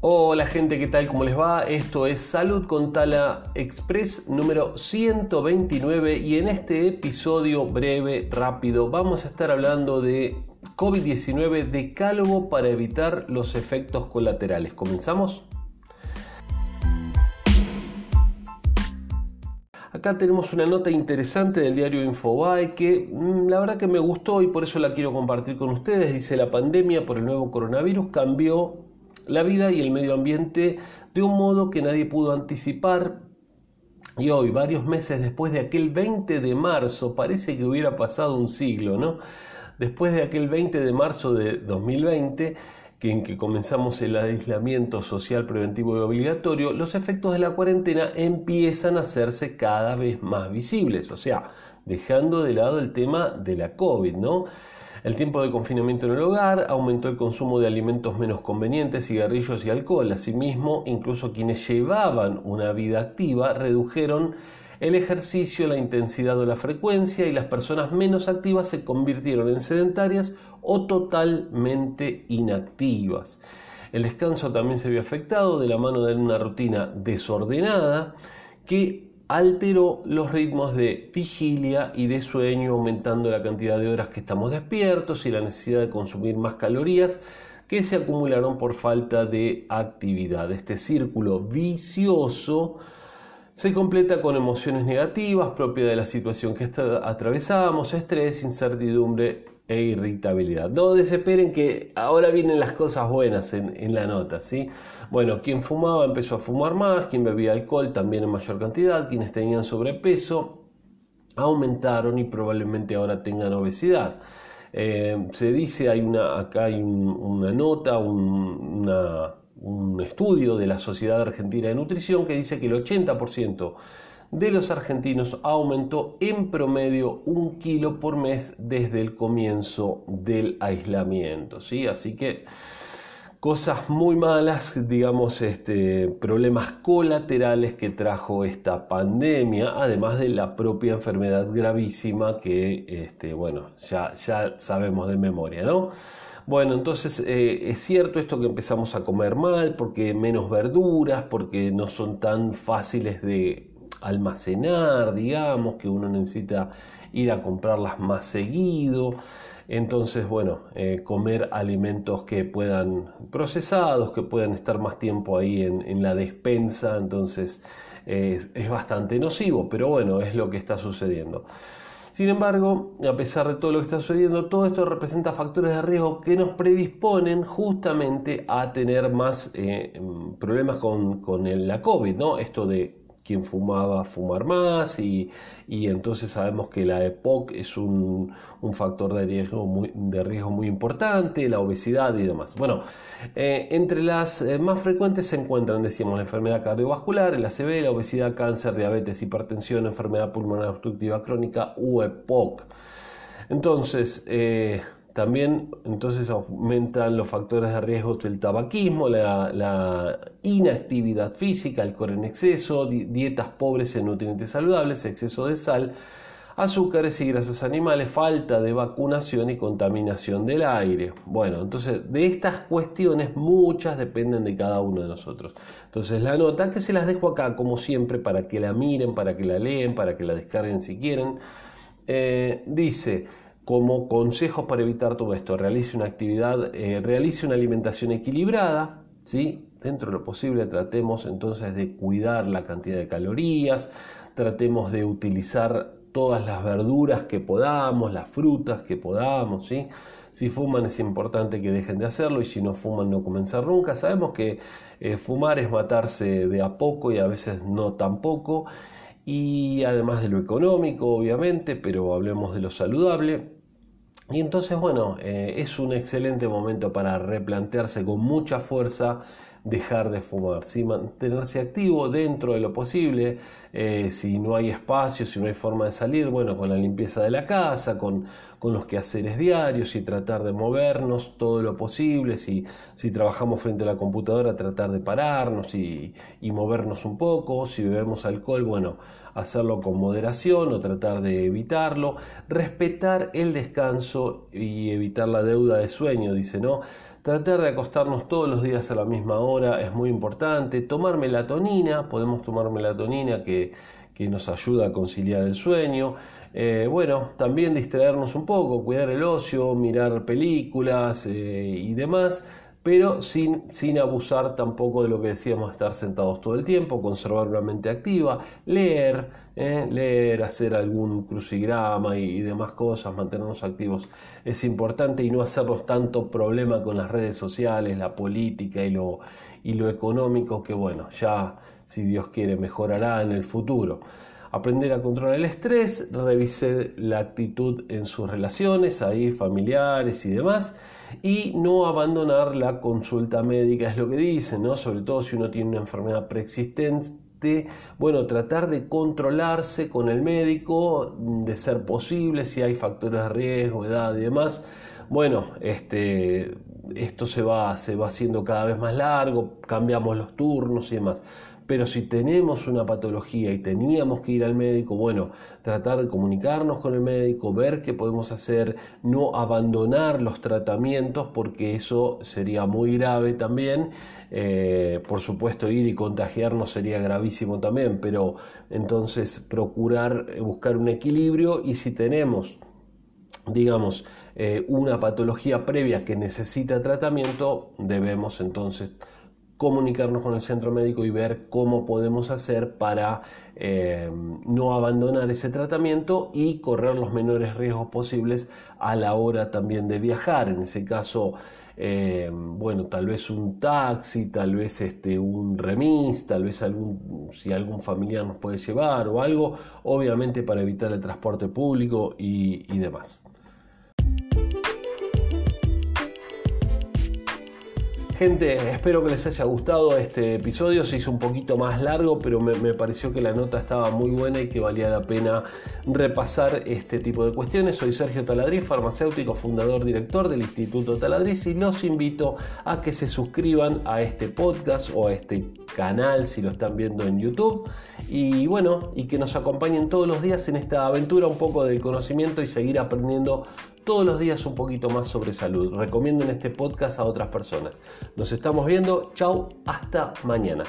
Hola gente, ¿qué tal? ¿Cómo les va? Esto es Salud con Tala Express número 129 y en este episodio breve, rápido, vamos a estar hablando de COVID-19 decálogo para evitar los efectos colaterales. ¿Comenzamos? Acá tenemos una nota interesante del diario Infobae que mm, la verdad que me gustó y por eso la quiero compartir con ustedes. Dice la pandemia por el nuevo coronavirus cambió la vida y el medio ambiente de un modo que nadie pudo anticipar. Y hoy, varios meses después de aquel 20 de marzo, parece que hubiera pasado un siglo, ¿no? Después de aquel 20 de marzo de 2020, que en que comenzamos el aislamiento social preventivo y obligatorio, los efectos de la cuarentena empiezan a hacerse cada vez más visibles, o sea, dejando de lado el tema de la COVID, ¿no? El tiempo de confinamiento en el hogar aumentó el consumo de alimentos menos convenientes, cigarrillos y alcohol. Asimismo, incluso quienes llevaban una vida activa redujeron el ejercicio, la intensidad o la frecuencia y las personas menos activas se convirtieron en sedentarias o totalmente inactivas. El descanso también se vio afectado de la mano de una rutina desordenada que alteró los ritmos de vigilia y de sueño, aumentando la cantidad de horas que estamos despiertos y la necesidad de consumir más calorías que se acumularon por falta de actividad. Este círculo vicioso se completa con emociones negativas propias de la situación que atravesamos, estrés, incertidumbre e irritabilidad. No desesperen que ahora vienen las cosas buenas en, la nota, ¿sí? Bueno, quien fumaba empezó a fumar más, quien bebía alcohol también en mayor cantidad, quienes tenían sobrepeso aumentaron y probablemente ahora tengan obesidad. Eh, se dice, hay una, acá hay una nota, un, un estudio de la Sociedad Argentina de Nutrición que dice que el 80% de los argentinos aumentó en promedio un kilo por mes desde el comienzo del aislamiento. ¿sí? Así que cosas muy malas, digamos, este, problemas colaterales que trajo esta pandemia, además de la propia enfermedad gravísima que, este, bueno, ya, ya sabemos de memoria, ¿no? Bueno, entonces eh, es cierto esto que empezamos a comer mal, porque menos verduras, porque no son tan fáciles de almacenar, digamos, que uno necesita ir a comprarlas más seguido. Entonces, bueno, eh, comer alimentos que puedan, procesados, que puedan estar más tiempo ahí en, la despensa, entonces es, es bastante nocivo, pero bueno, es lo que está sucediendo. Sin embargo, a pesar de todo lo que está sucediendo, todo esto representa factores de riesgo que nos predisponen justamente a tener más eh, problemas con la COVID, ¿no? Esto de quien fumaba fumar más y, entonces sabemos que la EPOC es un, factor de riesgo, muy, de riesgo muy importante, la obesidad y demás. Bueno, eh, entre las eh, más frecuentes se encuentran, decíamos, la enfermedad cardiovascular, el ACV, la obesidad, cáncer, diabetes, hipertensión, enfermedad pulmonar obstructiva crónica u EPOC. Entonces, eh, también entonces aumentan los factores de riesgo del tabaquismo, la, inactividad física, alcohol en exceso, dietas pobres en nutrientes saludables, exceso de sal, azúcares y grasas animales, falta de vacunación y contaminación del aire. Bueno, entonces de estas cuestiones muchas dependen de cada uno de nosotros. Entonces la nota que se las dejo acá como siempre para que la miren, para que la leen, para que la descarguen si quieren, eh, dice, como consejos para evitar todo esto, realice una actividad, eh, realice una alimentación equilibrada, ¿sí? dentro de lo posible tratemos entonces de cuidar la cantidad de calorías, tratemos de utilizar todas las verduras que podamos, las frutas que podamos, ¿sí? Si fuman es importante que dejen de hacerlo y si no fuman no comenzar nunca. Sabemos que eh, fumar es matarse de a poco y a veces no tan poco y además de lo económico obviamente, pero hablemos de lo saludable. Y entonces, bueno, eh, es un excelente momento para replantearse con mucha fuerza dejar de fumar, ¿sí? mantenerse activo dentro de lo posible, eh, si no hay espacio, si no hay forma de salir, bueno, con la limpieza de la casa, con, con los quehaceres diarios y tratar de movernos todo lo posible, si, si trabajamos frente a la computadora, tratar de pararnos y, y movernos un poco, si bebemos alcohol, bueno, hacerlo con moderación o tratar de evitarlo, respetar el descanso y evitar la deuda de sueño, dice, ¿no? Tratar de acostarnos todos los días a la misma hora es muy importante. Tomar melatonina, podemos tomar melatonina que, nos ayuda a conciliar el sueño. Eh, bueno, también distraernos un poco, cuidar el ocio, mirar películas eh, y demás pero sin, sin abusar tampoco de lo que decíamos, estar sentados todo el tiempo, conservar una mente activa, leer, eh, leer, hacer algún crucigrama y, demás cosas, mantenernos activos es importante y no hacernos tanto problema con las redes sociales, la política y lo, y lo económico que bueno, ya si Dios quiere mejorará en el futuro aprender a controlar el estrés, revisar la actitud en sus relaciones, ahí familiares y demás, y no abandonar la consulta médica, es lo que dicen, ¿no? Sobre todo si uno tiene una enfermedad preexistente, bueno, tratar de controlarse con el médico, de ser posible, si hay factores de riesgo, edad y demás. Bueno, este, esto se va, se va haciendo cada vez más largo, cambiamos los turnos y demás. Pero si tenemos una patología y teníamos que ir al médico, bueno, tratar de comunicarnos con el médico, ver qué podemos hacer, no abandonar los tratamientos porque eso sería muy grave también. Eh, por supuesto, ir y contagiarnos sería gravísimo también, pero entonces procurar buscar un equilibrio y si tenemos digamos, eh, una patología previa que necesita tratamiento, debemos entonces comunicarnos con el centro médico y ver cómo podemos hacer para eh, no abandonar ese tratamiento y correr los menores riesgos posibles a la hora también de viajar. En ese caso, eh, bueno, tal vez un taxi, tal vez este, un remis, tal vez algún, si algún familiar nos puede llevar o algo, obviamente para evitar el transporte público y demás. Gente, espero que les haya gustado este episodio. Se hizo un poquito más largo, pero me, pareció que la nota estaba muy buena y que valía la pena repasar este tipo de cuestiones. Soy Sergio Taladriz, farmacéutico, fundador, director del Instituto Taladriz y los invito a que se suscriban a este podcast o a este canal si lo están viendo en YouTube. Y bueno, y que nos acompañen todos los días en esta aventura un poco del conocimiento y seguir aprendiendo todos los días un poquito más sobre salud. Recomienden este podcast a otras personas. Nos estamos viendo. Chau, hasta mañana.